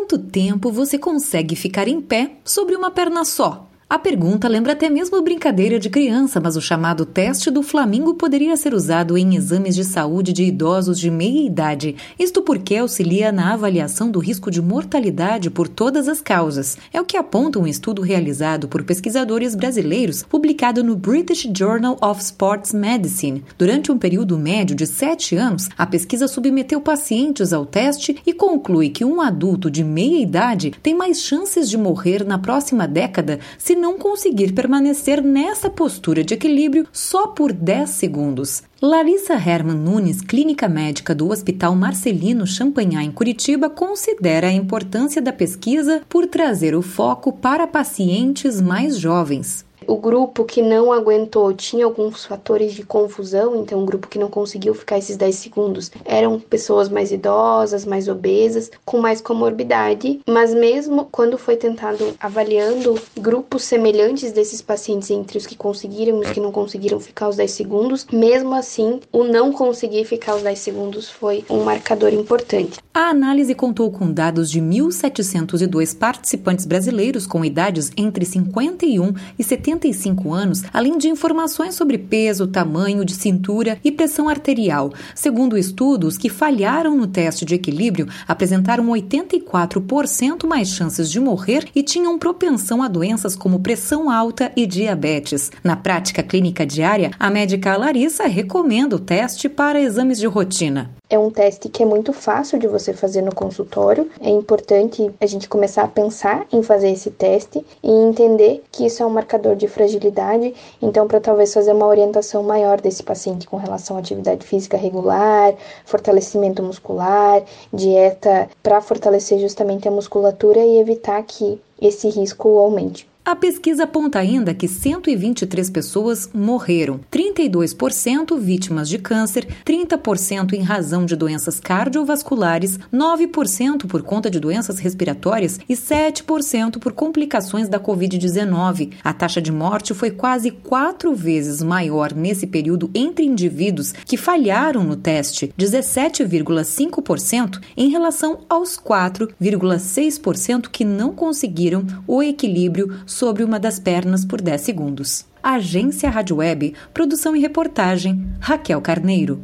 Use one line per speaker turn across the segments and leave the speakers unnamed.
quanto tempo você consegue ficar em pé sobre uma perna só? A pergunta lembra até mesmo brincadeira de criança, mas o chamado teste do Flamingo poderia ser usado em exames de saúde de idosos de meia idade. Isto porque auxilia na avaliação do risco de mortalidade por todas as causas. É o que aponta um estudo realizado por pesquisadores brasileiros, publicado no British Journal of Sports Medicine. Durante um período médio de sete anos, a pesquisa submeteu pacientes ao teste e conclui que um adulto de meia idade tem mais chances de morrer na próxima década se não conseguir permanecer nessa postura de equilíbrio só por 10 segundos. Larissa Herman Nunes, clínica médica do Hospital Marcelino Champagnat em Curitiba, considera a importância da pesquisa por trazer o foco para pacientes mais jovens.
O grupo que não aguentou tinha alguns fatores de confusão, então o grupo que não conseguiu ficar esses 10 segundos eram pessoas mais idosas, mais obesas, com mais comorbidade, mas mesmo quando foi tentado avaliando grupos semelhantes desses pacientes entre os que conseguiram e os que não conseguiram ficar os 10 segundos, mesmo assim, o não conseguir ficar os 10 segundos foi um marcador importante.
A análise contou com dados de 1.702 participantes brasileiros com idades entre 51 e 70 75 anos, além de informações sobre peso, tamanho de cintura e pressão arterial. Segundo estudos, que falharam no teste de equilíbrio apresentaram 84% mais chances de morrer e tinham propensão a doenças como pressão alta e diabetes. Na prática clínica diária, a médica Larissa recomenda o teste para exames de rotina.
É um teste que é muito fácil de você fazer no consultório. É importante a gente começar a pensar em fazer esse teste e entender que isso é um marcador de fragilidade. Então, para talvez fazer uma orientação maior desse paciente com relação à atividade física regular, fortalecimento muscular, dieta para fortalecer justamente a musculatura e evitar que esse risco aumente.
A pesquisa aponta ainda que 123 pessoas morreram, 32% vítimas de câncer, 30% em razão de doenças cardiovasculares, 9% por conta de doenças respiratórias e 7% por complicações da Covid-19. A taxa de morte foi quase quatro vezes maior nesse período entre indivíduos que falharam no teste, 17,5%, em relação aos 4,6% que não conseguiram o equilíbrio sobre uma das pernas por 10 segundos. Agência Rádio Web, produção e reportagem, Raquel Carneiro.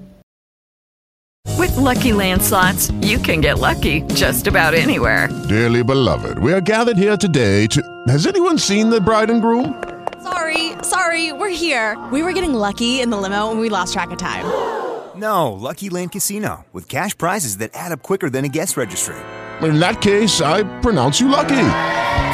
With lucky landslots, you can get lucky just about anywhere.
Dearly beloved, we are gathered here today to. Has anyone seen the bride and groom?
Sorry, sorry, we're here. We were getting lucky in the limo and we lost track of time.
No, Lucky Land Casino, with cash prizes that add up quicker than a guest registry.
In that case, I pronounce you lucky.